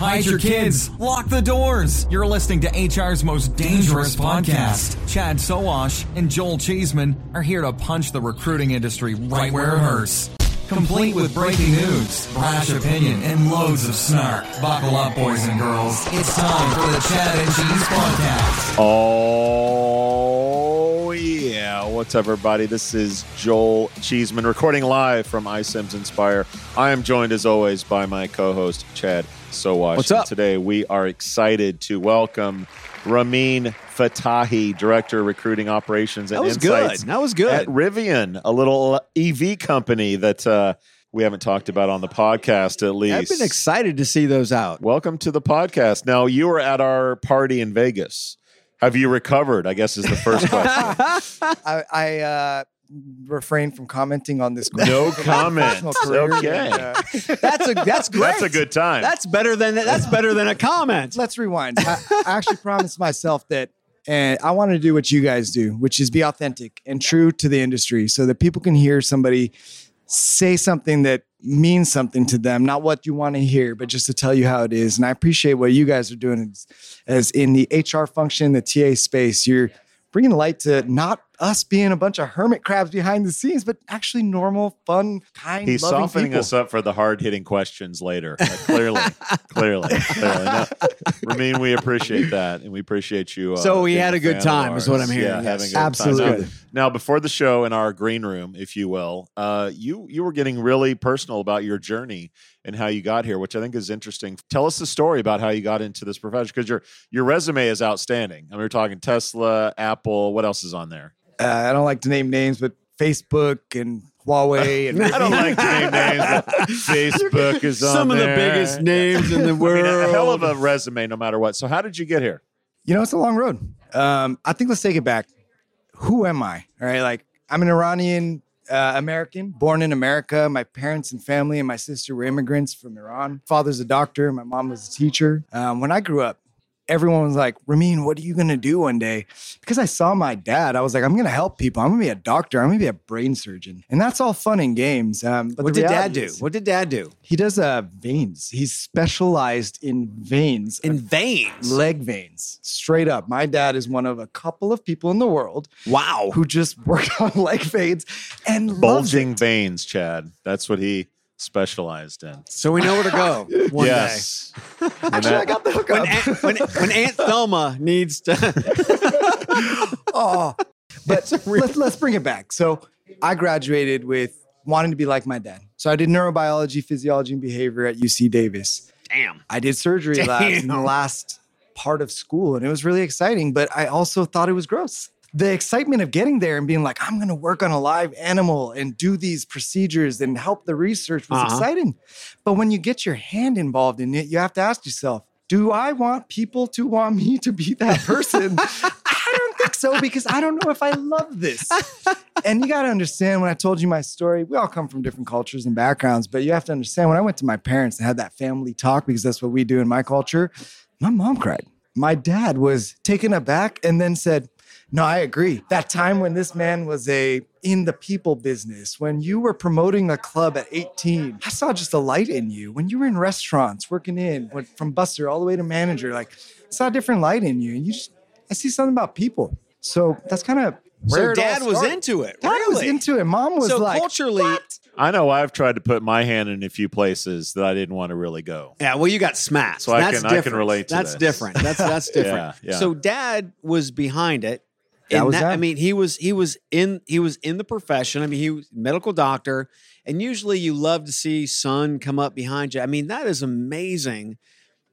Hide your kids. Lock the doors. You're listening to HR's most dangerous podcast. Chad Sowash and Joel Cheeseman are here to punch the recruiting industry right where it hurts. Complete with breaking news, brash opinion, and loads of snark. Buckle up, boys and girls. It's time for the Chad and Cheese podcast. Oh, yeah. What's up, everybody? This is Joel Cheeseman recording live from iCIMS Inspire. I am joined, as always, by my co host, Chad Sowash. What's up? Today, we are excited to welcome Rameen Fattahi, Director of Recruiting Operations and That was Insights good. That was good. at Rivian, a little EV company that uh, we haven't talked about on the podcast at least. I've been excited to see those out. Welcome to the podcast. Now, you were at our party in Vegas. Have you recovered? I guess is the first question. I, I uh, refrain from commenting on this. No comment. Okay. and, uh, That's a that's great. That's a good time. That's better than that's better than a comment. let's rewind. I, I actually promised myself that, and I want to do what you guys do, which is be authentic and true to the industry, so that people can hear somebody say something that means something to them, not what you want to hear, but just to tell you how it is. And I appreciate what you guys are doing as, as in the HR function, the TA space. You're bringing light to not us being a bunch of hermit crabs behind the scenes, but actually normal, fun, kind, He's loving softening people. us up for the hard hitting questions later. Uh, clearly, clearly, clearly. No, Rameen, we appreciate that, and we appreciate you. Uh, So we had a good time is what. I'm hearing, Yeah, yes. having a good Absolutely. Time. Now, now, before the show in our green room, if you will, uh, you you were getting really personal about your journey and how you got here, which I think is interesting. Tell us the story about how you got into this profession because your your resume is outstanding. I mean, we're talking Tesla, Apple. What else is on there? Uh, I don't like to name names, but Facebook and Huawei and I don't like to name names. But Facebook is on Some of the biggest names in the I world. mean, a hell of a resume, no matter what. So, how did you get here? you know, it's a long road. Um, I think let's take it back. Who am I? All right, like I'm an Iranian uh, American, born in America. My parents and family and my sister were immigrants from Iran. Father's a doctor. My mom was a teacher. Um, when I grew up, everyone was like, Rameen, what are you gonna do one day? Because I saw my dad, I was like, I'm gonna help people. I'm gonna be a doctor. I'm gonna be a brain surgeon, and that's all fun and games. Um, but What the did dad do? is- What did dad do? He does uh, veins. He's specialized in veins, In veins. leg veins, straight up. My dad is one of a couple of people in the world Wow. who just worked on leg veins and loves Bulging it. veins, Chad. That's what he specialized in. So we know where to go one yes. And Actually, that- I got the hookup. When Aunt, when, when Aunt Thelma needs to. oh, but let's let's bring it back. So I graduated with wanting to be like my dad. So I did neurobiology, physiology, and behavior at UC Davis. Damn. I did surgery labs in the last part of school, and it was really exciting. But I also thought it was gross. The excitement of getting there and being like, I'm going to work on a live animal and do these procedures and help the research was Uh-huh. exciting. But when you get your hand involved in it, you have to ask yourself, Do I want people to want me to be that person? I don't think so because I don't know if I love this. And you got to understand when I told you my story, we all come from different cultures and backgrounds, but you have to understand when I went to my parents and had that family talk because that's what we do in my culture, my mom cried. My dad was taken aback and then said, no, I agree. That time when this man was a in the people business, when you were promoting a club at 18, I saw just a light in you. When you were in restaurants working in, went from buster all the way to manager, like I saw a different light in you. And you just, I see something about people. So that's kind of where So dad was into it. Dad was into it. Mom was so like, culturally, "What?" I know I've tried to put my hand in a few places that I didn't want to really go. yeah. Well, you got smacked. So I that's can- I can different. relate to That's this. different. That's that's different. Yeah, yeah. So dad was behind it. That And was that, I mean, he was he was in he was in the profession. I mean, he was a medical doctor, and usually you love to see son come up behind you. I mean, that is amazing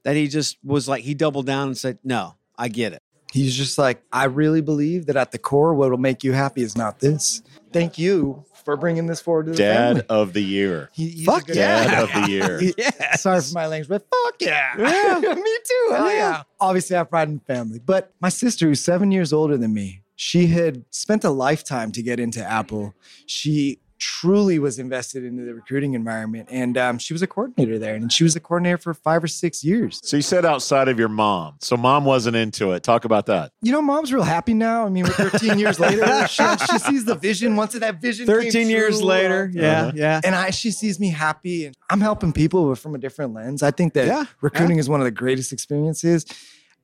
that he just was like he doubled down and said, "No, I get it." He's just like, I really believe that at the core, what will make you happy is not this. Thank you for bringing this forward to the Dad family. of the year. He- he's a Fuck good yeah. dad. Dad of the year. Yeah. Sorry for my language, but fuck yeah. yeah. Me too. Hell yeah. Obviously, I have pride in the family. But my sister, who's seven years older than me, she had spent a lifetime to get into Apple. She truly was invested into the recruiting environment. And um, she was a coordinator there. And she was a coordinator for five or six years. So you said outside of your mom. So mom wasn't into it. Talk about that. You know, mom's real happy now. I mean, we're 13 years later. She, she sees the vision. Once that vision came Thirteen years true, later, uh, yeah, Uh-huh. yeah. and I she sees me happy and I'm helping people but from a different lens. I think that Yeah, recruiting is one of the greatest experiences.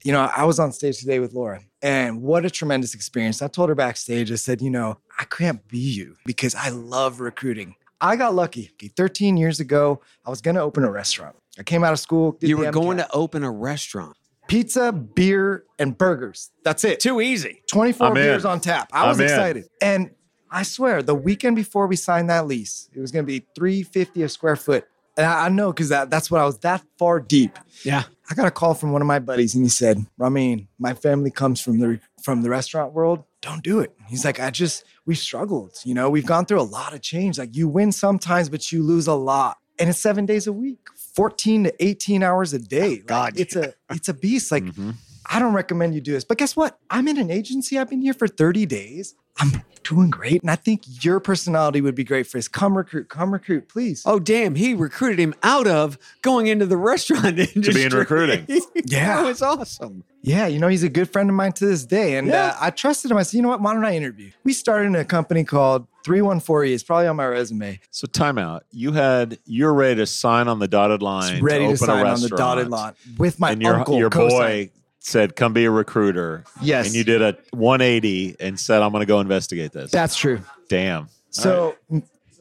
You know, I was on stage today with Laura and what a tremendous experience. I told her backstage, I said, you know, I can't be you because I love recruiting. I got lucky. 13 years ago, I was going to open a restaurant. I came out of school. did You the were going to open a restaurant. pizza, beer, and burgers. That's it. Too easy. 24 I'm in. beers on tap. I was I'm in. excited. And I swear, the weekend before we signed that lease, it was going to be 350 a square foot. And I, I know because that, that's what I was that far deep. Yeah. I got a call from one of my buddies and he said, Rameen, my family comes from the from the restaurant world. Don't do it. He's like, I just we struggled. You know, we've gone through a lot of change. Like you win sometimes, but you lose a lot. And it's seven days a week, 14 to 18 hours a day. Like, God. it's a it's a beast. Like Mhm. I don't recommend you do this. But guess what? I'm in an agency. I've been here for 30 days. I'm doing great. And I think your personality would be great for this. Come recruit, come recruit, please. Oh damn! He recruited him out of going into the restaurant industry To be in recruiting. Yeah. that was awesome. Yeah, you know, he's a good friend of mine to this day. And Yeah. uh, I trusted him. I said, you know what? Why don't I interview? We started in a company called 314E. It's probably on my resume. So timeout. You had you're ready to sign on the dotted line. It's ready to, open a sign on the dotted line with my and your uncle. your co-sign. boy said, "Come be a recruiter." Yes. And you did a 180 and said, "I'm going to go investigate this." That's true. Damn. So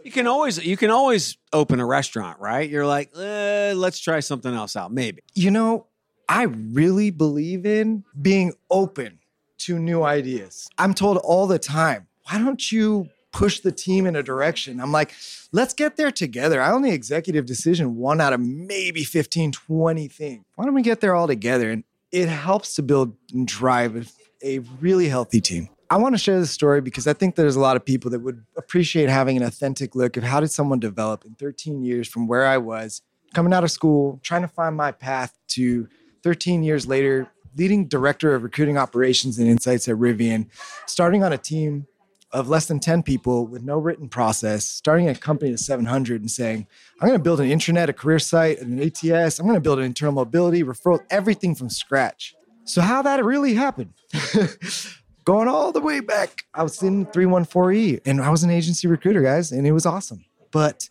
You can always you can always open a restaurant, right? You're like, eh, let's try something else out, maybe. you know, I really believe in being open to new ideas. I'm told all the time, why don't you push the team in a direction? I'm like, let's get there together. I only executive decision one out of maybe 15, 20 things. Why don't we get there all together? And it helps to build and drive a really healthy team. I want to share this story because I think there's a lot of people that would appreciate having an authentic look of how did someone develop in 13 years from where I was coming out of school, trying to find my path to 13 years later, leading director of recruiting operations and insights at Rivian, starting on a team of less than 10 people with no written process, starting a company of 700 and saying, I'm going to build an intranet, a career site, and an ATS. I'm going to build an internal mobility, referral, everything from scratch. So, how that really happened? Going all the way back, I was in 314E and I was an agency recruiter, guys, and it was awesome. But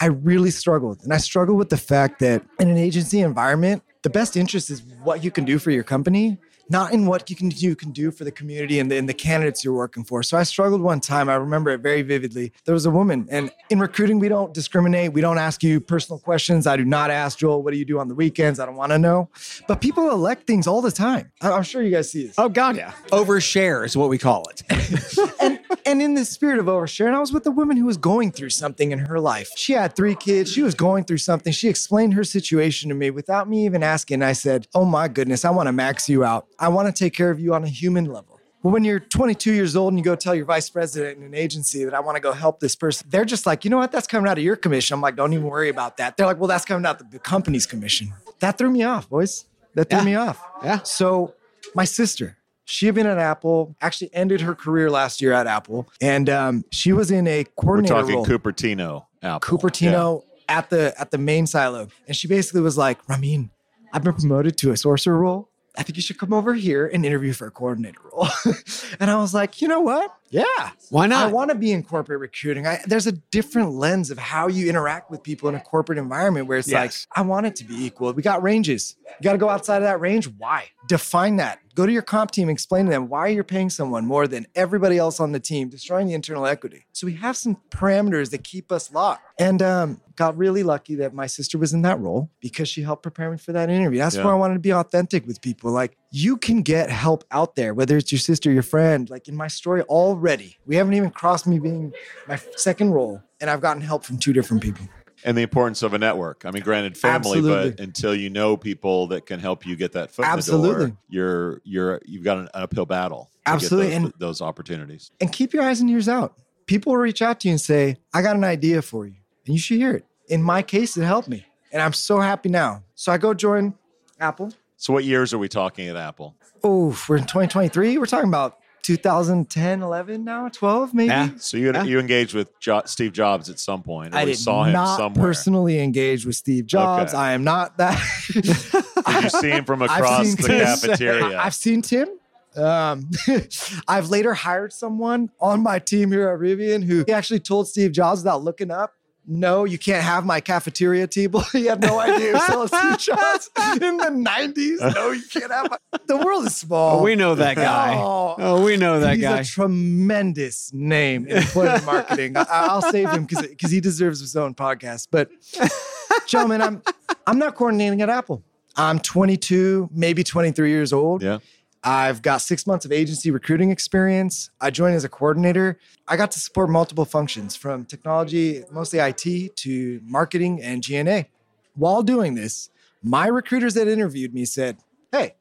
I really struggled. And I struggled with the fact that in an agency environment, the best interest is what you can do for your company, not in what you can you can do for the community and the, and the candidates you're working for. So I struggled one time. I remember it very vividly. There was a woman, and in recruiting, we don't discriminate. We don't ask you personal questions. I do not ask Joel, what do you do on the weekends? I don't want to know. But people elect things all the time. I'm sure you guys see this. Oh God, yeah. Overshare is what we call it. and and in the spirit of oversharing, I was with a woman who was going through something in her life. She had three kids. She was going through something. She explained her situation to me without me even asking. I said, "Oh my goodness, I want to max you out. I want to take care of you on a human level." But when you're 22 years old and you go tell your vice president in an agency that I want to go help this person, they're just like, you know what? That's coming out of your commission. I'm like, don't even worry about that. They're like, well, that's coming out of the company's commission. That threw me off, boys. that threw Yeah. me off. Yeah. So my sister, she had been at Apple, actually ended her career last year at Apple, and um, she was in a coordinator. We're talking role. Cupertino Apple. Cupertino at the at the main silo, and she basically was like, "Rameen, I've been promoted to a sourcer role. I think you should come over here and interview for a coordinator role." and I was like, "You know what? Yeah, Why not? I want to be in corporate recruiting. I, there's a different lens of how you interact with people in a corporate environment where it's like, I want it to be equal. We got ranges. You got to go outside of that range. Why? Define that. Go to your comp team, explain to them why you're paying someone more than everybody else on the team, destroying the internal equity. So we have some parameters that keep us locked. And um, got really lucky that my sister was in that role because she helped prepare me for that interview. That's Yeah. where I wanted to be authentic with people. Like you can get help out there, whether it's your sister, your friend. Like in my story already, we haven't even crossed me being my second role, and I've gotten help from two different people. And the importance of a network. I mean, granted, family, but until you know people that can help you get that foot in the Absolutely. door, you're you're you've got an uphill battle. to get Absolutely. those, And- those opportunities. And keep your eyes and ears out. People will reach out to you and say, I got an idea for you, and you should hear it. In my case, it helped me, and I'm so happy now. So I go join Apple. So, what years are we talking at Apple? Oh, we're in 2023. We're talking about 2010, 11 now, 12 maybe. Yeah. So you Yeah. you engaged with jo- Steve Jobs at some point, or I did saw him not somewhere. personally engage with Steve Jobs. Okay. I am not that. Did you see him from I've across seen the Tim. cafeteria? I've seen Tim. Um, I've later hired someone on my team here at Rivian who he actually told Steve Jobs without looking up, no, you can't have my cafeteria table. he had no idea he was selling Steve Jobs in the 90s. No, you can't have my. The world is small. Oh, we know that guy. Oh, Oh, we know that He's guy. a tremendous name in employment marketing. I, I'll save him because because he deserves his own podcast. But gentlemen, I'm I'm not coordinating at Apple. I'm 22, maybe 23 years old. yeah. I've got six months of agency recruiting experience. I joined as a coordinator. I got to support multiple functions from technology, mostly IT, to marketing and G&A. While doing this, my recruiters that interviewed me said, Hey,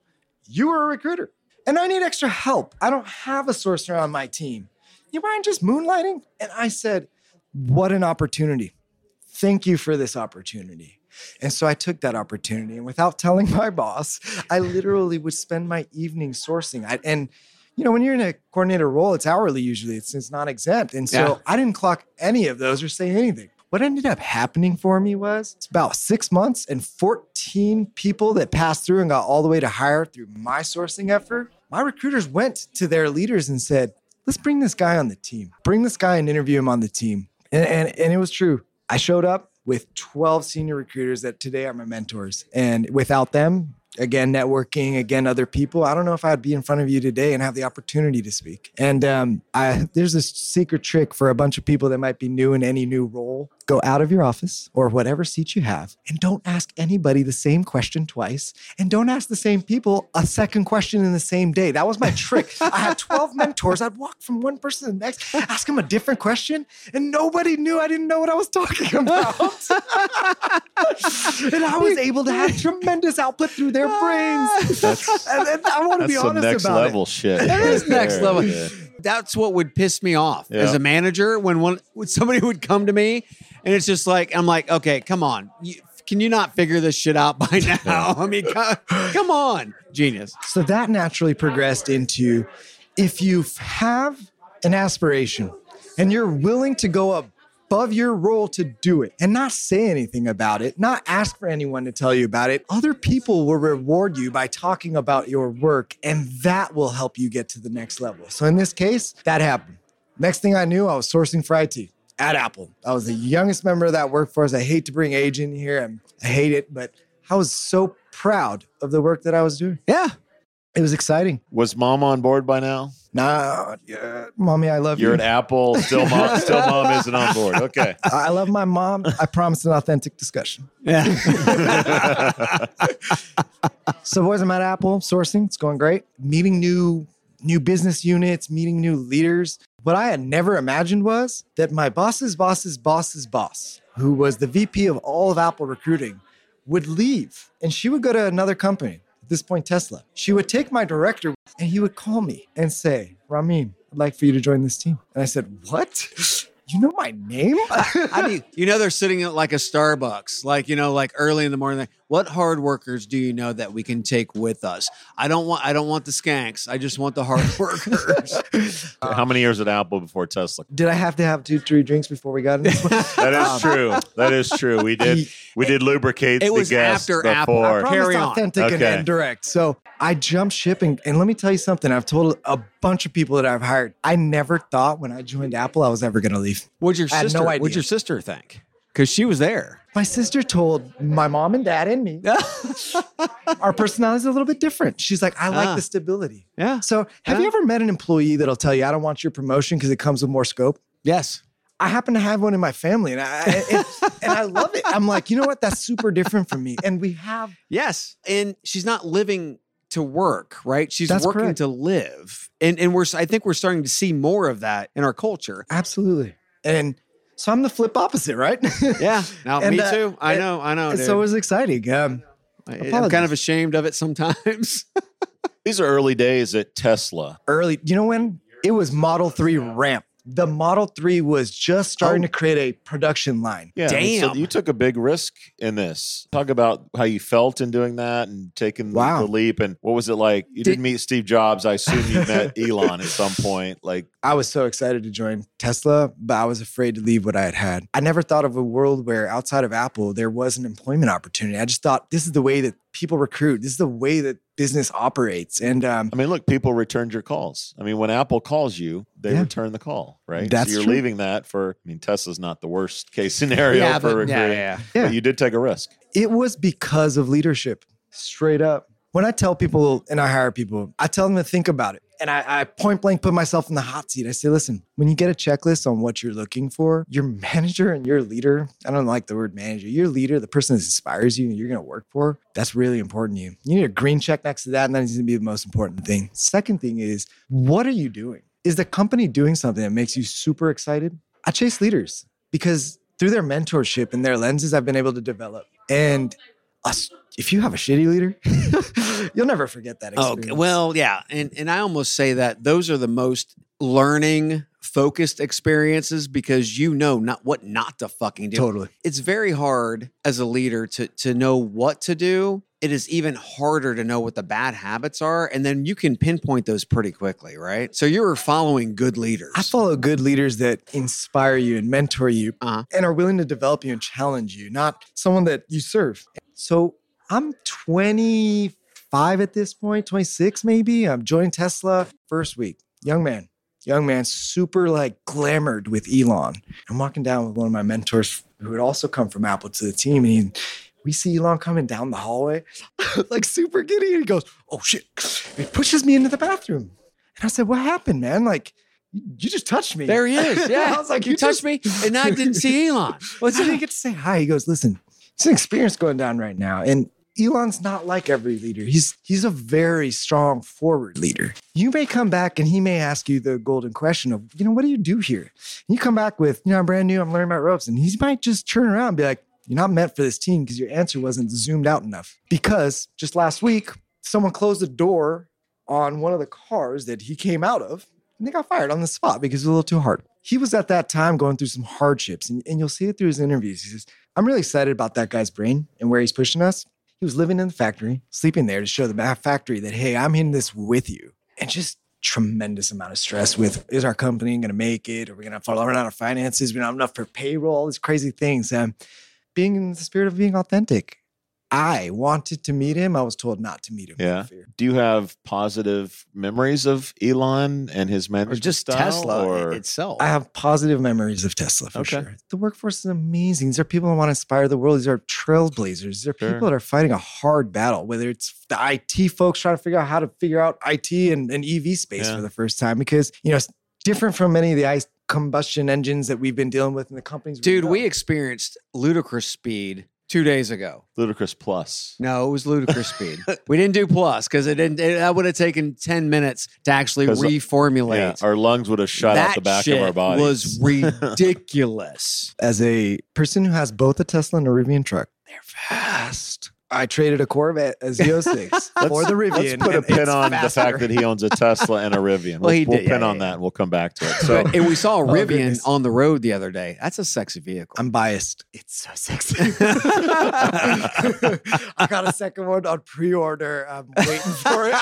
you are a recruiter and I need extra help. I don't have a sourcer on my team. You mind just moonlighting? And I said, What an opportunity. Thank you for this opportunity. And so I took that opportunity, and without telling my boss, I literally would spend my evening sourcing. I, and you know, when you're in a coordinator role, it's hourly usually. It's, it's not exempt, and so Yeah. I didn't clock any of those or say anything. What ended up happening for me was it's about six months and 14 people that passed through and got all the way to hire through my sourcing effort. My recruiters went to their leaders and said, let's bring this guy on the team. Bring this guy and interview him on the team. And, and, and it was true. I showed up with 12 senior recruiters that today are my mentors. And without them, again, networking, again, other people, I don't know if I'd be in front of you today and have the opportunity to speak. And um, I, there's this secret trick for a bunch of people that might be new in any new role. Go out of your office or whatever seat you have and don't ask anybody the same question twice. And don't ask the same people a second question in the same day. That was my trick. I had 12 mentors. I'd walk from one person to the next, ask them a different question, and nobody knew I didn't know what I was talking about. and I was able to have tremendous output through their ah. brains. That's- and, and I want to That's be some honest next about level it. shit. That is right next there. level. Yeah. That's what would piss me off as a manager when one when somebody would come to me and it's just like I'm like, okay, come on, you, can you not figure this shit out by now? I mean, come, come on, genius. So that naturally progressed into if you have an aspiration and you're willing to go above your role to do it and not say anything about it, not ask for anyone to tell you about it, other people will reward you by talking about your work and that will help you get to the next level. So in this case, that happened. Next thing I knew, I was sourcing for IT at Apple. I was the youngest member of that workforce. I hate to bring age in here. I'm, I hate it, but I was so proud of the work that I was doing. Yeah, It was exciting. Was mom on board by now? Nah, yeah, mommy, I love You're you. at Apple. Still mom. Still mom isn't on board. Okay. I I love my mom. I promised an authentic discussion. yeah. So, boys, I'm at Apple sourcing. It's going great. Meeting new new business units, meeting new leaders. What I had never imagined was that my boss's boss's boss's boss, who was the VP of all of Apple recruiting, would leave and she would go to another company. At this point, Tesla. She would take my director and he would call me and say, Rameen, I'd like for you to join this team. And I said, What? You know my name? Do you, you know they're sitting at like a Starbucks, like you know, like early in the morning. Like, What hard workers do you know that we can take with us? I don't want I don't want the skanks. I just want the hard workers. How um, many years at Apple before Tesla? Did I have to have two, three drinks before we got in this one? That is um, true. That is true. We did we did lubricate It the was guest after Apple. before. I promise Carry authentic and, Okay. and direct. So I jumped ship and, and let me tell you something. I've told a bunch of people that I've hired. I never thought when I joined Apple I was ever going to leave. What'd your I sister no what'd your sister think? Because she was there. My sister told my mom and dad and me our personalities are a little bit different. She's like, I like Ah. the stability. Yeah. So have you ever met an employee that'll tell you, I don't want your promotion because it comes with more scope? Yes. I happen to have one in my family and I and, and I love it. I'm like, you know what? That's super different from me. And we have Yes. And she's not living to work, right? She's That's working correct. to live. And and we're I think we're starting to see more of that in our culture. absolutely. And so I'm the flip opposite, right? Yeah. Now me uh, too. I and- know, I know. Dude. so it was exciting. Um, I, I'm kind of ashamed of it sometimes. These are early days at Tesla. early, you know when? It was Model 3 ramp. The Model 3 was just starting Oh. to create a production line. Yeah. I mean, so you took a big risk in this. Talk about how you felt in doing that and taking the- Wow. the leap. And what was it like? You Did- didn't meet Steve Jobs. I assume you met Elon at some point. Like, I was so excited to join Tesla, but I was afraid to leave what I had had. I never thought of a world where outside of Apple, there was an employment opportunity. I just thought this is the way that people recruit, this is the way that business operates. And um, I mean, look, people returned your calls. I mean, when Apple calls you, they Yeah. return the call, right? That's so you're true. leaving that for, I mean, Tesla's not the worst case scenario for recruiting. yeah. Yeah. But you did take a risk. it was because of leadership, straight up. When I tell people and I hire people, I tell them to think about it. And I, I point blank put myself in the hot seat. I say, listen, when you get a checklist on what you're looking for, your manager and your leader, I don't like the word manager, your leader, the person that inspires you and you're going to work for, that's really important to you. You need a green check next to that. And that needs to be the most important thing. Second thing is, what are you doing? Is the company doing something that makes you super excited? I chase leaders because through their mentorship and their lenses, I've been able to develop. And us, if you have a shitty leader, you'll never forget that oh, experience. Okay. Well, yeah. And and I almost say that those are the most learning focused experiences because you know not what not to fucking do. totally. It's very hard as a leader to to know what to do. It is even harder to know what the bad habits are. And then you can pinpoint those pretty quickly, right? So you're following good leaders. I follow good leaders that inspire you and mentor you Uh-huh. and are willing to develop you and challenge you, not someone that you serve. So I'm 25 at this point, 26 maybe. I'm joining Tesla first week. Young man, young man, super like glamored with Elon. I'm walking down with one of my mentors who had also come from Apple to the team, and he, we see Elon coming down the hallway, like super giddy, and he goes, "Oh shit!" He pushes me into the bathroom, and I said, "What happened, man? Like, you just touched me." there he is. Yeah. I was like, you, "You touched just- me and I didn't see Elon. What's I didn't get to say hi. He goes, listen, it's an experience going down right now. And Elon's not like every leader. He's he's a very strong forward leader. You may come back and he may ask you the golden question of, you know, what do you do here? And you come back with, you know, I'm brand new, I'm learning about ropes. And he might just turn around and be like, you're not meant for this team because your answer wasn't zoomed out enough. Because just last week, someone closed the door on one of the cars that he came out of and they got fired on the spot because it was a little too hard. He was at that time going through some hardships, and, and you'll see it through his interviews. He says, I'm really excited about that guy's brain and where he's pushing us. He was living in the factory, sleeping there to show the factory that, hey, I'm in this with you. And just tremendous amount of stress with is our company going to make it? Are we going to fall run out of finances? We don't have enough for payroll, all these crazy things. Um, being in the spirit of being authentic. I wanted to meet him. I was told not to meet him. Yeah. Do you have positive memories of Elon and his manager? Or just style, Tesla or- itself. I have positive memories of Tesla for Okay. sure. The workforce is amazing. These are people who want to inspire the world. These are trailblazers. These are Sure. people that are fighting a hard battle, whether it's the IT folks trying to figure out how to figure out IT and, and EV space Yeah. for the first time because, you know, it's different from many of the ICE combustion engines that we've been dealing with in the companies. Dude, know. we experienced ludicrous speed two days ago. Ludicrous Plus? No, it was ludicrous speed. We didn't do plus because it didn't. It, that would have taken ten minutes to actually 'Cause, uh, reformulate. Yeah, our lungs would have shot that out the back shit of our bodies. was ridiculous. as a person who has both a Tesla and a Rivian truck, they're fast. I traded a Corvette, a Z06, for the Rivian. Let's put a pin on faster. the fact that he owns a Tesla and a Rivian. Well, We'll, he we'll did, pin yeah, on yeah, that and we'll come back to it. So and we saw a Oh, Rivian on the road the other day. That's a sexy vehicle. I'm biased. It's so sexy. I got a second one on pre-order. I'm waiting for it.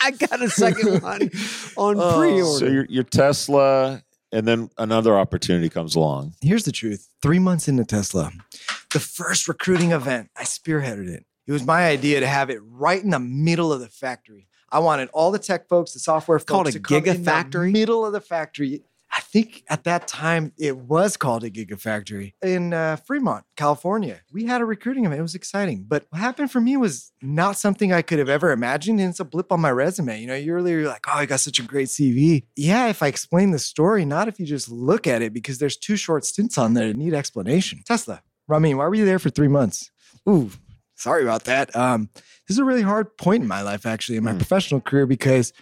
I got a second one on Oh. pre-order. so your, your Tesla, and then another opportunity comes along. Here's the truth. Three months into Tesla, the first recruiting event, I spearheaded it. It was my idea to have it right in the middle of the factory. I wanted all the tech folks, the software folks Called a to come in the gigafactory? middle of the factory. I think at that time it was called a gigafactory in uh, Fremont, California. We had a recruiting event. It was exciting. But what happened for me was not something I could have ever imagined. And it's a blip on my resume. You know, you earlier you're like, oh, I got such a great CV. Yeah, if I explain the story, not if you just look at it, because there's two short stints on there that need explanation. Tesla, Rameen, why were you there for three months? Ooh, sorry about that. Um, this is a really hard point in my life, actually, in my Hmm. professional career, because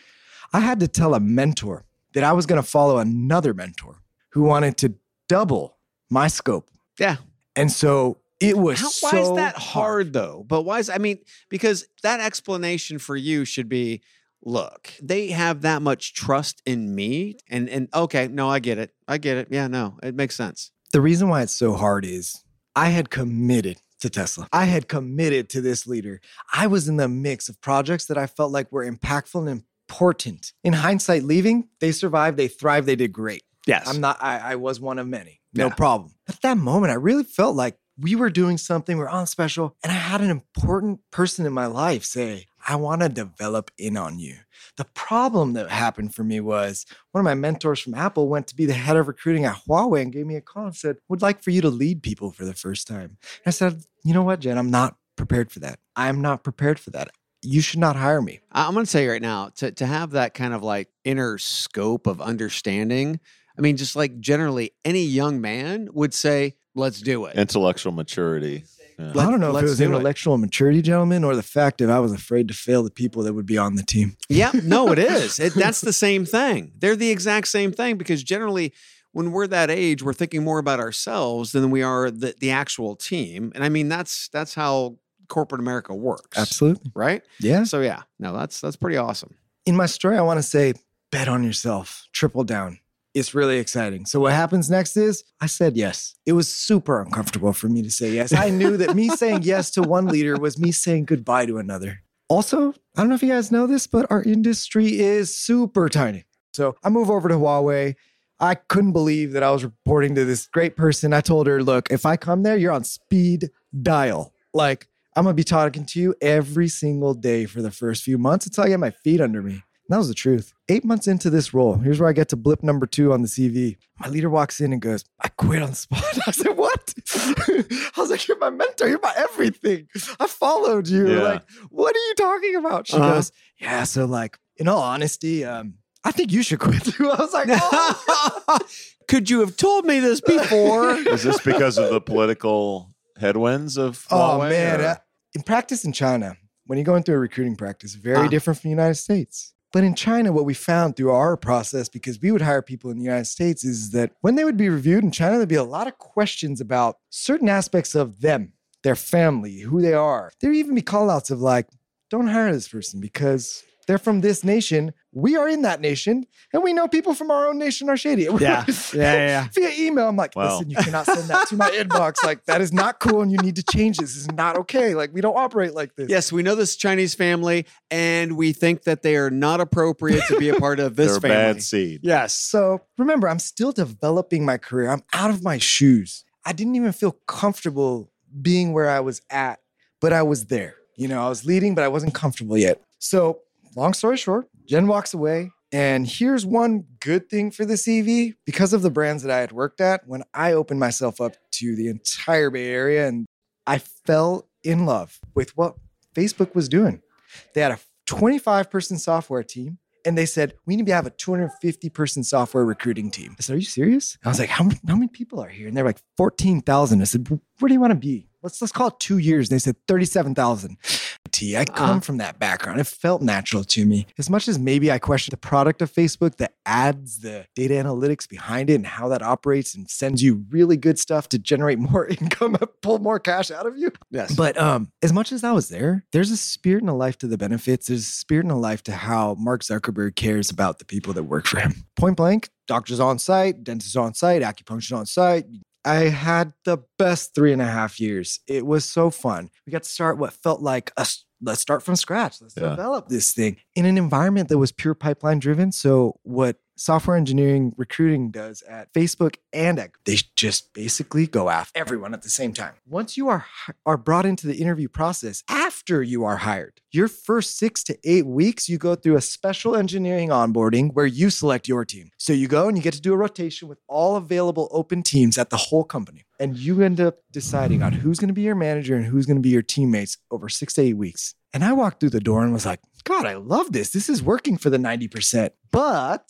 I had to tell a mentor that I was going to follow another mentor who wanted to double my scope. yeah. And so it was How, so why is that hard though? But why is I mean because that explanation for you should be look, they have that much trust in me and and okay, no, I get it. I get it. Yeah, no, it makes sense. The reason why it's so hard is I had committed to Tesla. I had committed to this leader. I was in the mix of projects that I felt like were impactful and important. In hindsight, leaving, they survived, they thrived, they did great. Yes. I'm not, I, I was one of many. No Yeah. problem. At that moment, I really felt like we were doing something, we are on special, and I had an important person in my life say, I want to develop in on you. The problem that happened for me was one of my mentors from Apple went to be the head of recruiting at Huawei and gave me a call and said, Would like for you to lead people for the first time. And I said, You know what, Jen? I'm not prepared for that. I'm not prepared for that. You should not hire me. I- I'm going to say right now to to have that kind of like inner scope of understanding. I mean, just like generally any young man would say, "Let's do it." Intellectual maturity. Yeah. I don't know if let's it was do it. intellectual maturity, gentlemen, or the fact that I was afraid to fail the people that would be on the team. Yeah, no, it is. It, that's the same thing. They're the exact same thing because generally, when we're that age, we're thinking more about ourselves than we are the, the actual team. And I mean, that's that's how corporate America works, Absolutely. right? Yeah. So yeah, no, that's that's pretty awesome. in my story, I want to say, bet on yourself, triple down. It's really exciting. So, what happens next is I said yes. It was super uncomfortable for me to say yes. I knew that me saying yes to one leader was me saying goodbye to another. Also, I don't know if you guys know this, but our industry is super tiny. So, I move over to Huawei. I couldn't believe that I was reporting to this great person. I told her, look, if I come there, you're on speed dial. Like, I'm gonna be talking to you every single day for the first few months until I get my feet under me. And that was the truth. Eight months into this role, here's where I get to blip number two on the CV. My leader walks in and goes, I quit on the spot. I said, What? I was like, You're my mentor. You're my everything. I followed you. Yeah. Like, what are you talking about? She Uh-huh. goes, Yeah. So, like, in all honesty, um, I think you should quit too. I was like, oh. Could you have told me this before? Is this because of the political headwinds of Oh man, or- uh, in practice in China, when you're going through a recruiting practice, very Ah. different from the United States. But in China, what we found through our process, because we would hire people in the United States, is that when they would be reviewed in China, there'd be a lot of questions about certain aspects of them, their family, who they are. There'd even be call outs of like, don't hire this person because they're from this nation. We are in that nation, and we know people from our own nation are shady. Yeah. Yeah, yeah. Via email, I'm like, Wow. listen, you cannot send that to my inbox. Like, that is not cool, and you need to change this. This is not okay. Like, we don't operate like this. yes, we know this Chinese family, and we think that they are not appropriate to be a part of this they're family. bad seed. Yes. So remember, I'm still developing my career. I'm out of my shoes. I didn't even feel comfortable being where I was at, but I was there. You know, I was leading, but I wasn't comfortable yet. So, long story short, Jen walks away. And here's one good thing for the CV because of the brands that I had worked at, when I opened myself up to the entire Bay Area and I fell in love with what Facebook was doing. They had a 25 person software team and they said, we need to have a 250 person software recruiting team. I said, are you serious? I was like, how, many- how many people are here? And they're like 14,000. I said, where do you want to be? Let's, let's call it two years. And They said 37,000. IT. I come Uh-huh. from that background. It felt natural to me. As much as maybe I question the product of Facebook, the ads, the data analytics behind it, and how that operates and sends you really good stuff to generate more income, pull more cash out of you. Yes. But um, as much as that was there, there's a spirit and a life to the benefits. There's a spirit and a life to how Mark Zuckerberg cares about the people that work for him. Point blank, doctors on site, dentists on site, acupuncture on site. I had the best three and a half years. It was so fun. We got to start what felt like a let's start from scratch. Let's Yeah. develop this thing in an environment that was pure pipeline driven. So what software engineering recruiting does at Facebook and at they just basically go after everyone at the same time. Once you are are brought into the interview process after you are hired, your first 6 to 8 weeks you go through a special engineering onboarding where you select your team. So you go and you get to do a rotation with all available open teams at the whole company. And you end up deciding on who's going to be your manager and who's going to be your teammates over 6 to 8 weeks. And I walked through the door and was like, God, I love this. This is working for the 90%. But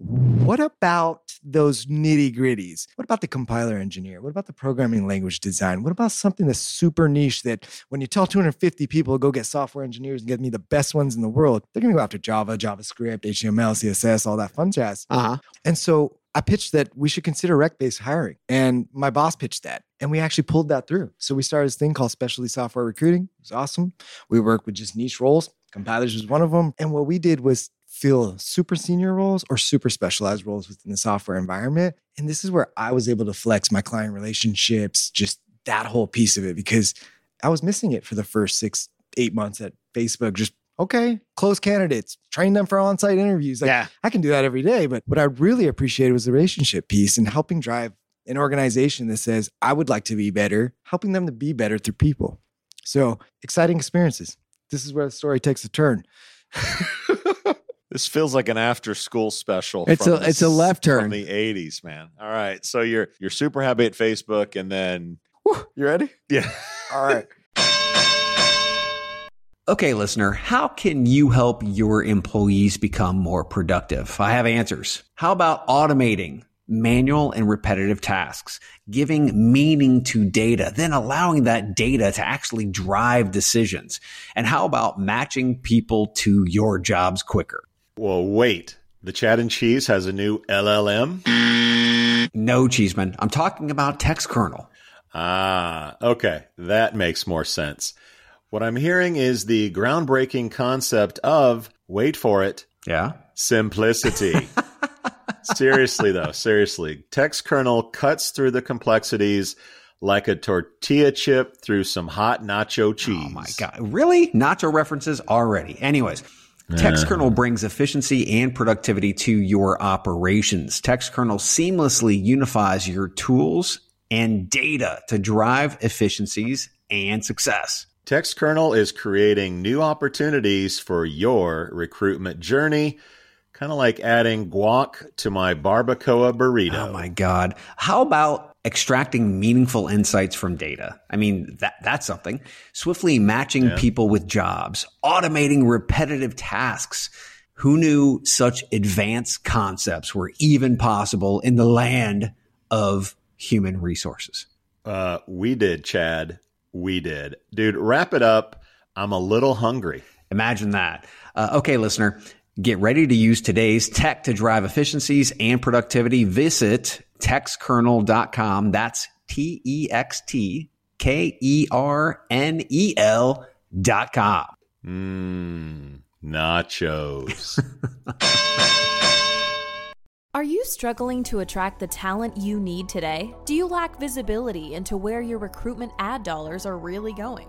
what about those nitty gritties? What about the compiler engineer? What about the programming language design? What about something that's super niche that when you tell 250 people go get software engineers and get me the best ones in the world, they're going to go after Java, JavaScript, HTML, CSS, all that fun jazz. uh huh. And so I pitched that we should consider rec based hiring. And my boss pitched that. And we actually pulled that through. So we started this thing called specialty software recruiting. It was awesome. We worked with just niche roles. Compilers was one of them. And what we did was fill super senior roles or super specialized roles within the software environment. And this is where I was able to flex my client relationships, just that whole piece of it, because I was missing it for the first six, eight months at Facebook. Just okay, close candidates, train them for on-site interviews. Like yeah. I can do that every day. But what I really appreciated was the relationship piece and helping drive an organization that says, I would like to be better, helping them to be better through people. So exciting experiences. This is where the story takes a turn. This feels like an after school special. It's from a- the it's a s- left turn. from the '80s, man. All right, so you're you're super happy at Facebook, and then Whew, you ready? yeah, All right. Okay, listener, how can you help your employees become more productive? I have answers. How about automating manual and repetitive tasks, giving meaning to data, then allowing that data to actually drive decisions? And how about matching people to your jobs quicker? Well, wait. The Chad and Cheese has a new LLM. No, Cheeseman, I'm talking about TextKernel. Ah, okay. That makes more sense. What I'm hearing is the groundbreaking concept of, wait for it, Yeah. simplicity. seriously, though, seriously. TextKernel cuts through the complexities like a tortilla chip through some hot nacho cheese. Oh my God. Really? Nacho references already. Anyways, TextKernel brings efficiency and productivity to your operations. TextKernel seamlessly unifies your tools and data to drive efficiencies and success. TextKernel is creating new opportunities for your recruitment journey, kind of like adding guac to my barbacoa burrito. Oh my God. How about extracting meaningful insights from data? I mean, that, that's something. Swiftly matching people with jobs, automating repetitive tasks. Who knew such advanced concepts were even possible in the land of human resources? Uh, we did, Chad. We did. Dude, wrap it up. I'm a little hungry. Imagine that. Uh, okay, listener, get ready to use today's tech to drive efficiencies and productivity. Visit textkernel.com. That's T E X T K E R N E L dot com. Mmm, nachos. Are you struggling to attract the talent you need today? Do you lack visibility into where your recruitment ad dollars are really going?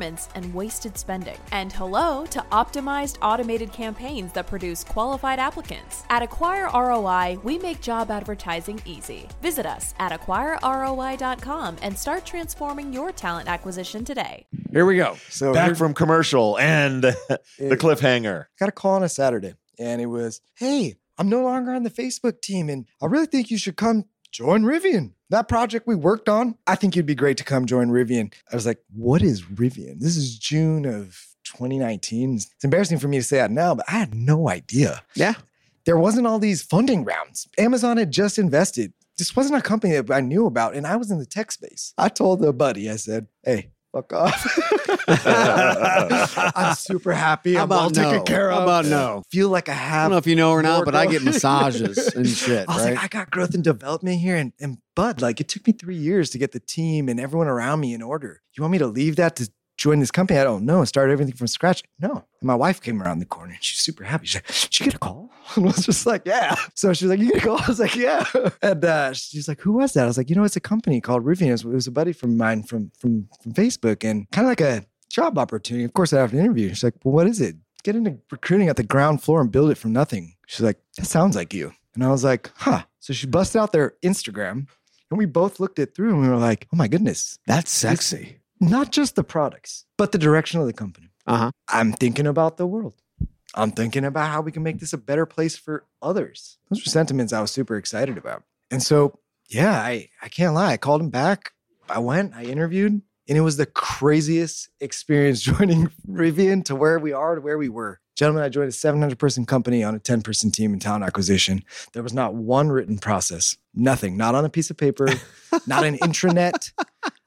performance and wasted spending. And hello to optimized automated campaigns that produce qualified applicants. At Acquire ROI, we make job advertising easy. Visit us at acquireroi.com and start transforming your talent acquisition today. Here we go. So Back from commercial and the cliffhanger. got a call on a Saturday, and it was, "Hey, I'm no longer on the Facebook team, and I really think you should come join Rivian. That project we worked on, I think you'd be great to come join Rivian." I was like, "What is Rivian?" This is June of 2019. It's embarrassing for me to say that now, but I had no idea. Yeah. There wasn't all these funding rounds. Amazon had just invested. This wasn't a company that I knew about, and I was in the tech space. I told a buddy, I said, "Hey." Fuck off. I'm super happy. How I'm well about taken no? care of How about no? feel like I have. I don't know if you know or not, more but I get massages and shit, I was right? like, I got growth and development here, and and Bud, like it took me three years to get the team and everyone around me in order. You want me to leave that to join this company? I don't know. And start everything from scratch. No. And my wife came around the corner and she's super happy. She's like, Did you get a call? And I was just like, Yeah. So she's like, You get a call? I was like, Yeah. And uh, she's like, Who was that? I was like, You know, it's a company called Rivian. It was, a buddy from mine from from from Facebook and kind of like a job opportunity. Of course, I have an interview. She's like, Well, what is it? Get into recruiting at the ground floor and build it from nothing. She's like, That sounds like you. And I was like, Huh. So she busted out their Instagram and we both looked it through and we were like, Oh my goodness. That's sexy. Not just the products, but the direction of the company. Uh huh. I'm thinking about the world. I'm thinking about how we can make this a better place for others. Those were sentiments I was super excited about. And so, yeah, I, I can't lie. I called him back. I went, I interviewed, and it was the craziest experience joining Rivian to where we are to where we were. Gentlemen, I joined a 700 person company on a 10 person team in talent acquisition. There was not one written process, nothing, not on a piece of paper, not an intranet.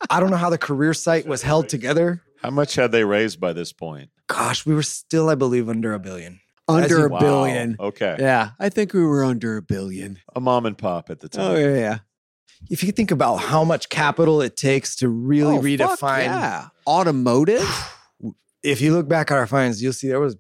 I don't know how the career site was held together. How much had they raised by this point? Gosh, we were still, I believe, under a billion. Under you- a Wow. billion. Okay. Yeah, I think we were under a billion. A mom and pop at the oh, time. Oh yeah, yeah. If you think about how much capital it takes to really Oh, fuck redefine, yeah. Automotive. if you look back at our finds, you'll see there was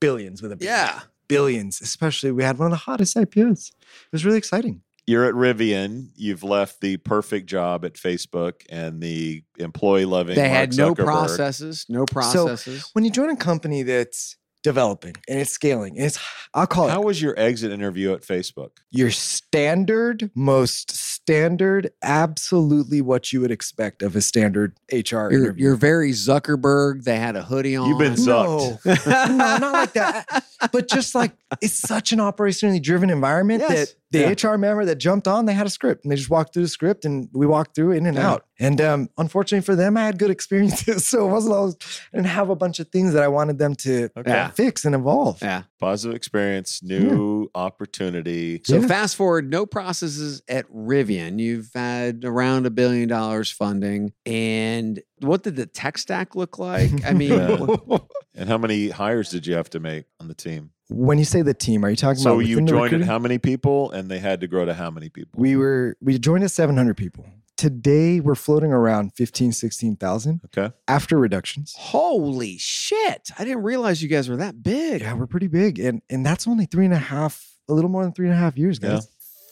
billions with a B. yeah. billions. Especially, we had one of the hottest IPOs. It was really exciting. You're at Rivian. You've left the perfect job at Facebook and the employee loving. They had no Zuckerberg. processes. No processes. When you join a company that's developing and it's scaling, and it's I'll call How it How was your exit interview at Facebook? your standard, most standard, absolutely what you would expect of a standard HR you're, interview. you're very Zuckerberg. They had a hoodie on. You've been sucked. No, zucked. no, not like that. But just like it's such an operationally driven environment Yes. that the Yeah. HR member that jumped on, they had a script and they just walked through the script and we walked through in and Yeah. out. And um, unfortunately for them, I had good experiences. So it wasn't always, I didn't have a bunch of things that I wanted them to Okay. Yeah. fix and evolve. Yeah. Positive experience, new opportunity. So Yeah. fast forward, no processes at Rivian. You've had around a billion dollars funding. And what did the tech stack look like? I mean, Yeah. And how many hires did you have to make on the team? When you say the team, are you talking So about So you within the joined at how many people, and they had to grow to how many people? We were, we joined at 700 people. Today, we're floating around 15, 16,000 okay. after reductions. holy shit. I didn't realize you guys were that big. Yeah, we're pretty big. And, and that's only three and a half, a little more than three and a half years, Yeah.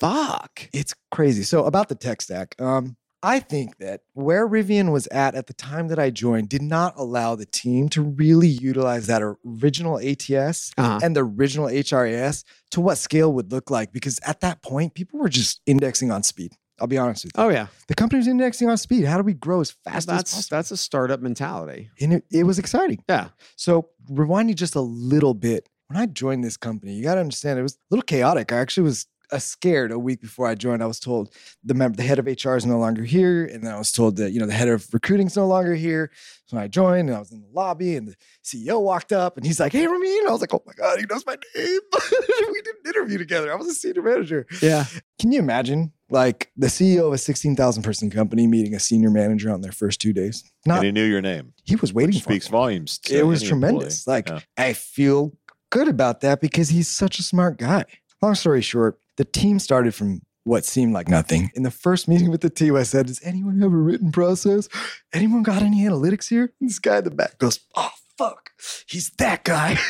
Fuck. it's crazy. So about the tech stack, um, I think that where Rivian was at at the time that I joined did not allow the team to really utilize that original ATS Uh-huh. and the original HRIS to what scale would look like. Because at that point, people were just indexing on speed. I'll be honest with you. Oh yeah. The company was indexing on speed. How do we grow as fast as That's possible? that's a startup mentality. and it, it was exciting. Yeah. So rewinding just a little bit, when I joined this company, you got to understand it was a little chaotic. I actually was uh, scared a week before I joined. I was told the member, the head of HR is no longer here, and then I was told that you know the head of recruiting is no longer here. So when I joined, and I was in the lobby, and the CEO walked up, and he's like, "Hey, Rameen," I was like, "Oh my god, he knows my name." we did an interview together. I was a senior manager. Yeah. Can you imagine? Like the CEO of a 16,000 person company meeting a senior manager on their first two days. Not and he knew your name. he was waiting Which for speaks me volumes. to it was tremendous. employee. Like Yeah. I feel good about that because he's such a smart guy. Long story short, the team started from what seemed like nothing. In the first meeting with the team, I said, Does anyone have a written process? Anyone got any analytics here? And this guy in the back goes, Oh, fuck. He's that guy.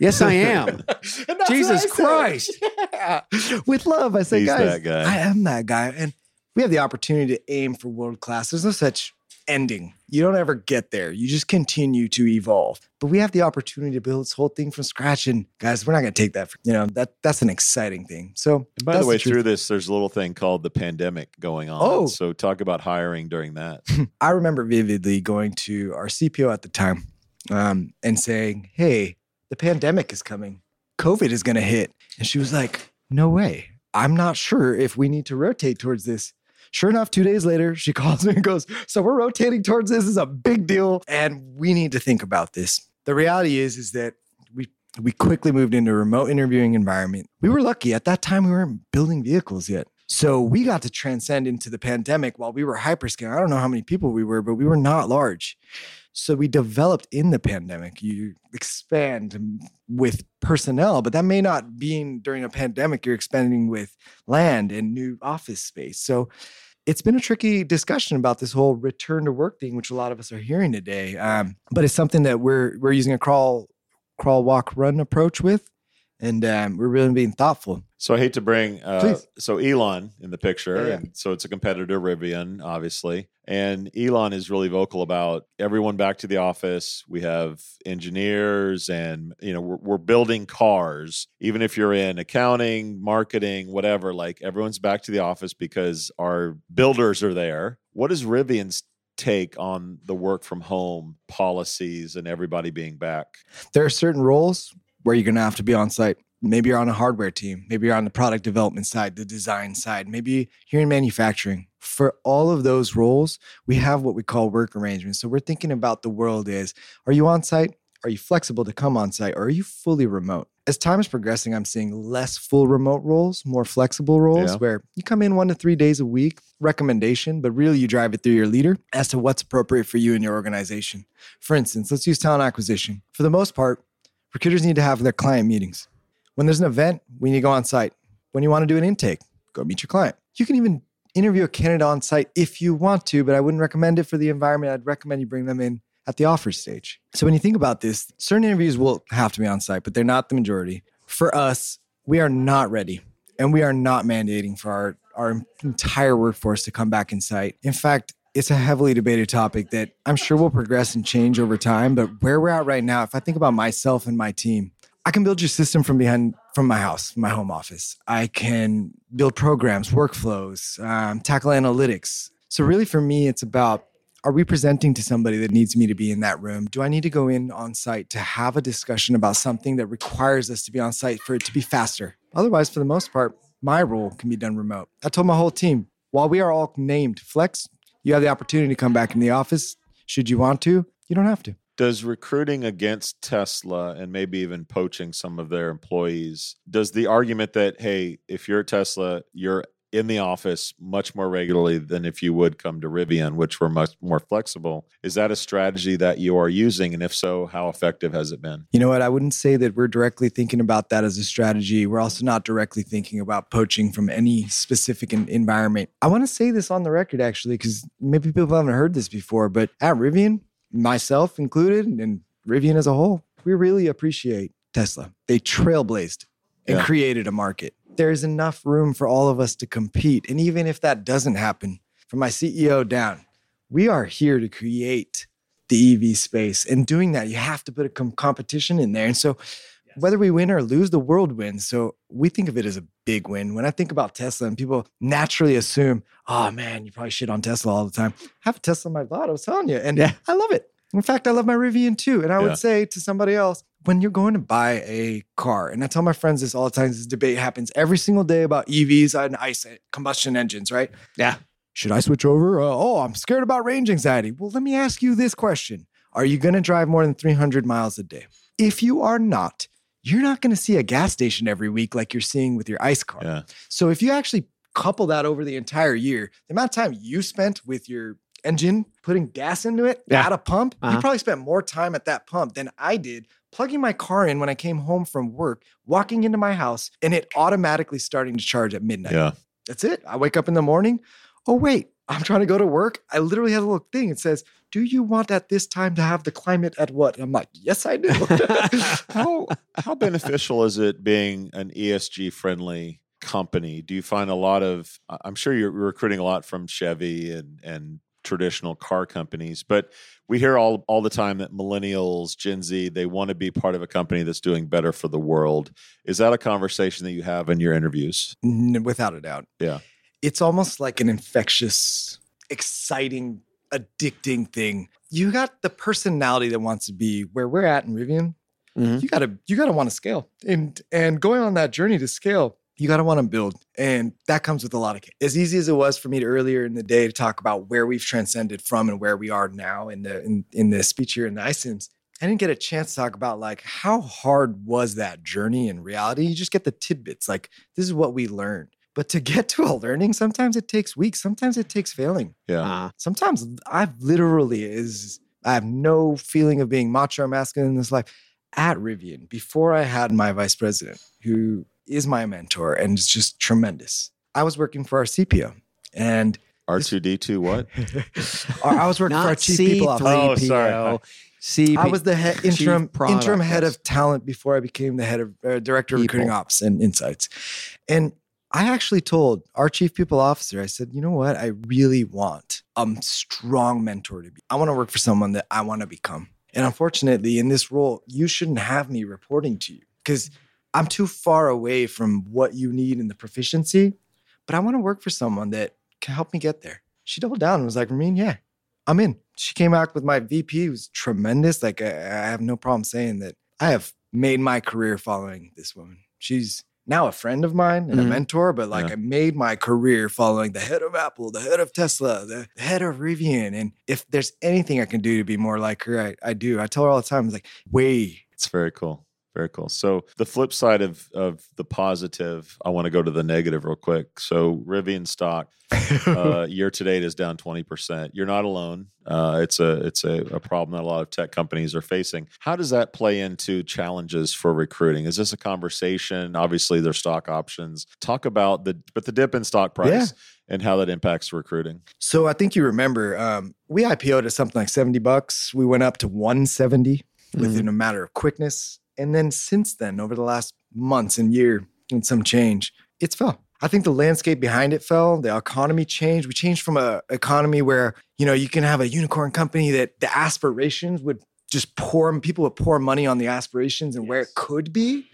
Yes, I am. And that's what Jesus I. Christ. Yeah. With love, I say, He's guys, that guy. I am that guy. And we have the opportunity to aim for world class. There's no such ending. You don't ever get there. You just continue to evolve. But we have the opportunity to build this whole thing from scratch. And guys, we're not going to take that. For, you know that that's an exciting thing. So And by the way, truth. through this, there's a little thing called the pandemic going on. Oh. So talk about hiring during that. I remember vividly going to our CPO at the time um, and saying, Hey, the pandemic is coming. COVID is going to hit. And she was like, No way. I'm not sure if we need to rotate towards this. Sure enough, two days later, she calls me and goes, So we're rotating towards this. This is a big deal. And we need to think about this. The reality is, is that we we quickly moved into a remote interviewing environment. We were lucky. At that time, we weren't building vehicles yet. So we got to transcend into the pandemic while we were hyperscale. I don't know how many people we were, but we were not large. So we developed in the pandemic. You expand with personnel, but that may not be during a pandemic. You're expanding with land and new office space. So it's been a tricky discussion about this whole return to work thing, which a lot of us are hearing today. Um, but it's something that we're we're using a crawl, crawl, walk, run approach with, and um, we're really being thoughtful. So I hate to bring uh, so Elon in the picture, Yeah, yeah. and so it's a competitor, Rivian, obviously. And Elon is really vocal about everyone back to the office. We have engineers, and you know we're, we're building cars. Even if you're in accounting, marketing, whatever, like everyone's back to the office because our builders are there. What is Rivian's take on the work from home policies and everybody being back? there are certain roles where you're going to have to be on site. Maybe you're on a hardware team. Maybe you're on the product development side, the design side. Maybe you're in manufacturing. For all of those roles, we have what we call work arrangements. So we're thinking about the world is are you on site? Are you flexible to come on site? Or are you fully remote? As time is progressing, I'm seeing less full remote roles, more flexible roles Yeah. where you come in one to three days a week, recommendation, but really you drive it through your leader as to what's appropriate for you and your organization. For instance, let's use talent acquisition. For the most part, recruiters need to have their client meetings. When there's an event, we need to go on site. When you want to do an intake, go meet your client. You can even interview a candidate on site if you want to, but I wouldn't recommend it for the environment. I'd recommend you bring them in at the offer stage. So when you think about this, certain interviews will have to be on site, but they're not the majority. For us, we are not ready and we are not mandating for our, our entire workforce to come back in site. In fact, it's a heavily debated topic that I'm sure will progress and change over time. But where we're at right now, if I think about myself and my team, I can build your system from behind from my house, my home office. I can build programs, workflows, um, tackle analytics. So really, for me, it's about are we presenting to somebody that needs me to be in that room? Do I need to go in on site to have a discussion about something that requires us to be on site for it to be faster? Otherwise, for the most part, my role can be done remote. I told my whole team while we are all named Flex, you have the opportunity to come back in the office. Should you want to, you don't have to. Does recruiting against Tesla and maybe even poaching some of their employees, does the argument that, hey, if you're Tesla, you're in the office much more regularly than if you would come to Rivian, which were much more flexible, is that a strategy that you are using? And if so, how effective has it been? You know what? I wouldn't say that we're directly thinking about that as a strategy. We're also not directly thinking about poaching from any specific environment. I want to say this on the record, actually, because maybe people haven't heard this before, but at Rivian, myself included, and Rivian as a whole, we really appreciate Tesla. They trailblazed and Yeah. created a market. There's enough room for all of us to compete. And even if that doesn't happen, from my CEO down, we are here to create the EV space. And doing that, you have to put a com- competition in there. And so, whether we win or lose, the world wins. So we think of it as a big win. When I think about Tesla, and people naturally assume, "Oh man, you probably shit on Tesla all the time." I have a Tesla in my lot. I was telling you, and Yeah. I love it. In fact, I love my Rivian too. And I Yeah. would say to somebody else, when you're going to buy a car, and I tell my friends this all the time. This debate happens every single day about EVs and ICE combustion engines, right? Yeah. Should I switch over? Uh, oh, I'm scared about range anxiety. Well, let me ask you this question Are you going to drive more than 300 miles a day? If you are not, you're not going to see a gas station every week like you're seeing with your ICE car. Yeah. So if you actually couple that over the entire year, the amount of time you spent with your engine putting gas into it Yeah. at a pump, Uh-huh. you probably spent more time at that pump than I did plugging my car in when I came home from work, walking into my house, and it automatically starting to charge at midnight. Yeah. That's it. I wake up in the morning. Oh, wait, I'm trying to go to work. I literally have a little thing. It says, Do you want at this time to have the climate at what? I'm like, Yes, I do. how how beneficial is it being an ESG friendly company? Do you find a lot of I'm sure you're recruiting a lot from Chevy and and traditional car companies. But we hear all all the time that millennials, Gen Z, they want to be part of a company that's doing better for the world. Is that a conversation that you have in your interviews? Without a doubt. Yeah. It's almost like an infectious, exciting, addicting thing. You got the personality that wants to be where we're at in Rivian. Mhm. You gotta you gotta want to scale. And and going on that journey to scale, you gotta want to build. And that comes with a lot of as easy as it was for me to earlier in the day to talk about where we've transcended from and where we are now in the in, in the speech here in the iCIMS. I didn't get a chance to talk about like how hard was that journey in reality. You just get the tidbits, like this is what we learned. But to get to a learning, sometimes it takes weeks, sometimes it takes failing. Yeah. Uh, Sometimes I've literally is I have no feeling of being macho or masculine in this life. At Rivian, before I had my vice president, who is my mentor and is just tremendous, I was working for our CPO. And R2D2 what? I was working for our not chief people officer. Oh, sorry. C3PO. I was the head, Chief interim interim head of talent before I became the head of uh, director of recruiting People. ops and insights. And I actually told our chief people officer, I said, you know what? I really want a strong mentor to be. I want to work for someone that I want to become. And unfortunately, in this role, you shouldn't have me reporting to you because I'm too far away from what you need in the proficiency. But I want to work for someone that can help me get there. She doubled down and was like, Rameen, yeah, I'm in. She came back with my VP, who's tremendous. Like, I, I have no problem saying that I have made my career following this woman. She's now a friend of mine and a Mhm. mentor, but like Yeah. I made my career following the head of Apple, the head of Tesla, the head of Rivian. And if there's anything I can do to be more like her, I, I do. I tell her all the time, it's like, way. It's very cool. Very cool. So the flip side of of the positive, I want to go to the negative real quick. So Rivian stock uh, year to date is down twenty percent. You're not alone. Uh, it's a it's a, a problem that a lot of tech companies are facing. How does that play into challenges for recruiting? Is this a conversation? Obviously, there's stock options. Talk about the but the dip in stock price Yeah. and how that impacts recruiting. So I think you remember um, we IPO'd at something like 70 bucks. We went up to 170 within a matter of quickness. And then since then, over the last months and year and some change, it's fell. I think the landscape behind it fell. The economy changed. We changed from a economy where, you know, you can have a unicorn company that the aspirations would just pour people would pour money on the aspirations and where it could be.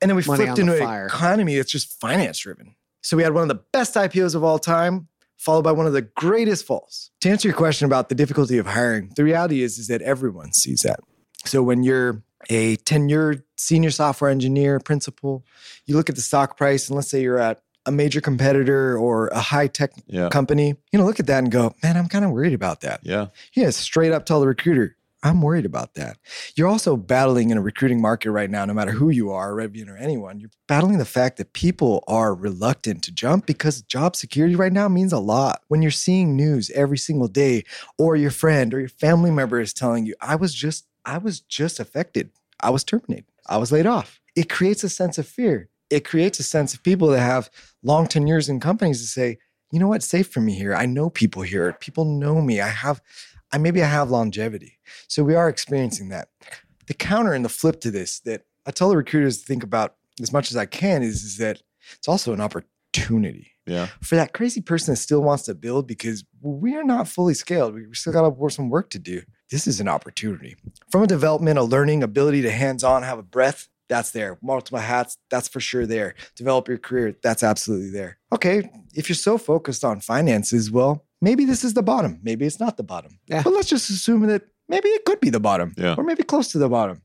And then we Money flipped into an economy that's just finance driven. So we had one of the best IPOs of all time, followed by one of the greatest falls. To answer your question about the difficulty of hiring, the reality is, is that everyone sees that. So when you're a tenured senior software engineer, principal, you look at the stock price, and let's say you're at a major competitor or a high tech Yeah. company, you know, look at that and go, man, I'm kind of worried about that. Yeah. Yeah, straight up tell the recruiter, I'm worried about that. You're also battling in a recruiting market right now, no matter who you are, Rivian or anyone, you're battling the fact that people are reluctant to jump because job security right now means a lot. When you're seeing news every single day, or your friend or your family member is telling you, I was just, I was just affected. I was terminated. I was laid off. It creates a sense of fear. It creates a sense of people that have long tenures in companies to say, you know what's safe for me here? I know people here. People know me. I have, I maybe I have longevity. So we are experiencing that. The counter and the flip to this that I tell the recruiters to think about as much as I can is, is that it's also an opportunity Yeah. for that crazy person that still wants to build because we are not fully scaled. We we still got some work to do. This is an opportunity. From a development, a learning, ability to hands-on, have a breath, that's there. Multiple hats, that's for sure there. Develop your career, that's absolutely there. Okay, if you're so focused on finances, well, maybe this is the bottom. Maybe it's not the bottom. Yeah. But let's just assume that maybe it could be the bottom Yeah. or maybe close to the bottom.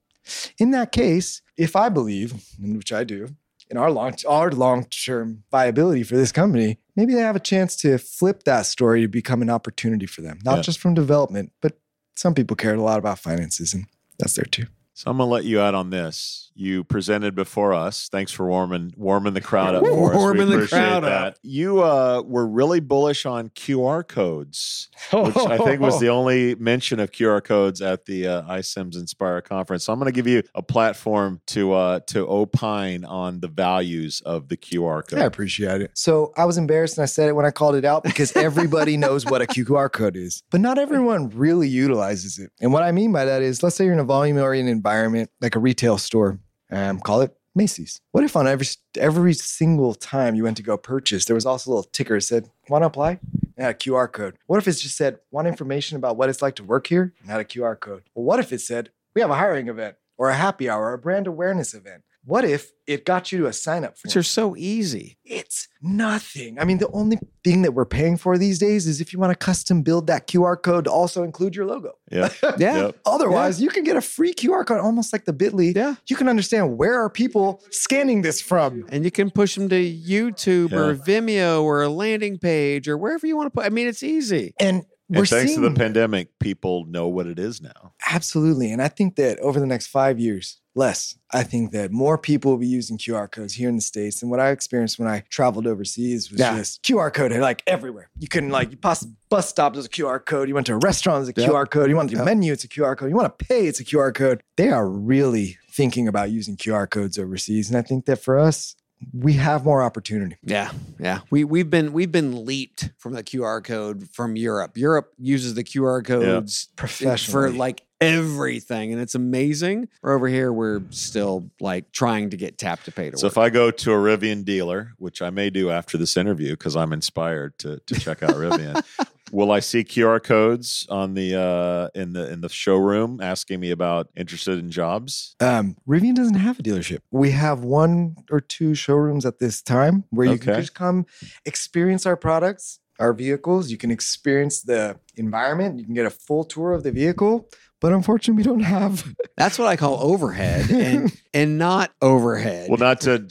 In that case, if I believe, which I do, in our long our long-term viability for this company, maybe they have a chance to flip that story to become an opportunity for them. Not Yeah. just from development, but some people cared a lot about finances and that's there too. So I'm gonna let you out on this. You presented before us. Thanks for warming warming the crowd up for us. Warming the crowd that. up. You uh, were really bullish on QR codes, which I think was the only mention of QR codes at the uh, iCIMS Inspire conference. So I'm going to give you a platform to uh, to opine on the values of the QR code. I appreciate it. So I was embarrassed and I said it when I called it out because everybody knows what a QR code is, but not everyone really utilizes it. And what I mean by that is, let's say you're in a volume oriented environment, like a retail store, um, call it Macy's. What if on every every single time you went to go purchase, there was also a little ticker that said, "Want to apply?" and had a QR code? What if it just said, want information about what it's like to work here and had a QR code? Well, what if it said, we have a hiring event or a happy hour or a brand awareness event? What if it got you to a sign up Which form? are so easy. It's nothing. I mean, the only thing that we're paying for these days is if you want to custom build that QR code to also include your logo. Yeah. Yeah. Yep. Otherwise, you can get a free QR code, almost like the Bitly. Yeah. You can understand where are people scanning this from. And you can push them to YouTube or Vimeo or a landing page or wherever you want to put. I mean, it's easy. And we're And thanks seeing to the pandemic, people know what it is now. absolutely. And I think that over the next five years, less, I think that more people will be using QR codes here in the States. And what I experienced when I traveled overseas was Yeah. just QR code like everywhere. You couldn't like you pass a bus stop, there's a QR code. You went to a restaurant, there's a Yep. QR code. You want your Yep. menu, it's a QR code. You want to pay, it's a QR code. They are really thinking about using QR codes overseas. And I think that for us, we have more opportunity. Yeah, yeah. We we've been we've been leaped from the QR code from Europe. Europe uses the QR codes for Professionally. like everything, and it's amazing. We're over here, we're still like trying to get tap to pay to So work. if I go to a Rivian dealer, which I may do after this interview because I'm inspired to to check out Rivian, will I see QR codes on the uh in the in the showroom asking me about interested in jobs? Um, Rivian doesn't have a dealership. We have one or two showrooms at this time where you can just come experience our products, our vehicles. You can experience the environment. You can get a full tour of the vehicle. But unfortunately, we don't have. That's what I call overhead and and not overhead. Well, not to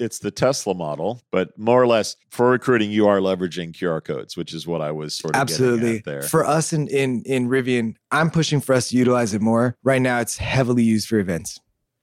it's the Tesla model, but more or less for recruiting, you are leveraging QR codes, which is what I was sort of getting Absolutely. at there. For us in, in in Rivian, I'm pushing for us to utilize it more. Right now, it's heavily used for events.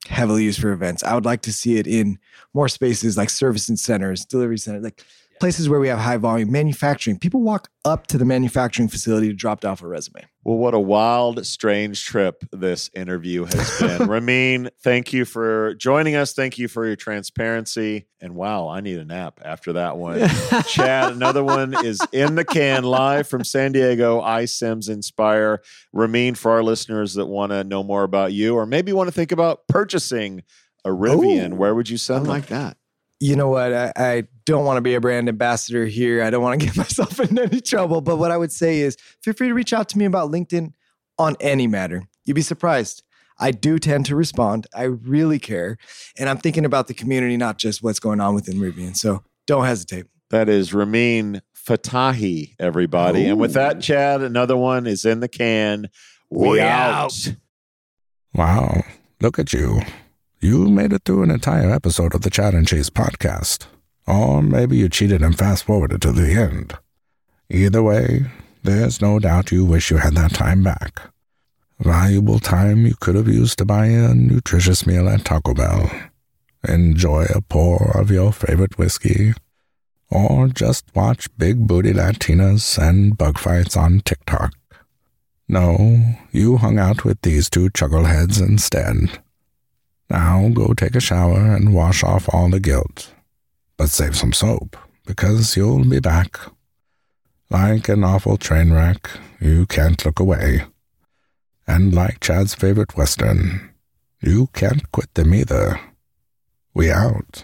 Heavily used for events. I would like to see it in more spaces like service and centers, delivery centers, like places where we have high volume manufacturing. People walk up to the manufacturing facility to drop off a resume. Well, what a wild, strange trip this interview has been. Rameen, thank you for joining us. Thank you for your transparency. And wow, I need a nap after that one. Chad, another one is in the can live from San Diego, iCIMS Inspire. Rameen, for our listeners that want to know more about you or maybe want to think about purchasing a Rivian, Ooh. where would you I send them? like that. You know what? I, I don't want to be a brand ambassador here. I don't want to get myself in any trouble. But what I would say is feel free to reach out to me about LinkedIn on any matter. You'd be surprised. I do tend to respond. I really care. And I'm thinking about the community, not just what's going on within Rivian. So don't hesitate. That is Rameen Fattahi, everybody. And with that, Chad, another one is in the can. We, We out. out. Wow, look at you. You made it through an entire episode of the Chad and Cheese podcast. Or maybe you cheated and fast forwarded to the end. Either way, there's no doubt you wish you had that time back. Valuable time you could have used to buy a nutritious meal at Taco Bell, enjoy a pour of your favorite whiskey, or just watch big booty Latinas and bug fights on TikTok. No, you hung out with these two chuckleheads instead. Now go take a shower and wash off all the guilt. But save some soap, because you'll be back. Like an awful train wreck, you can't look away. And like Chad's favorite Western, you can't quit them either. We out.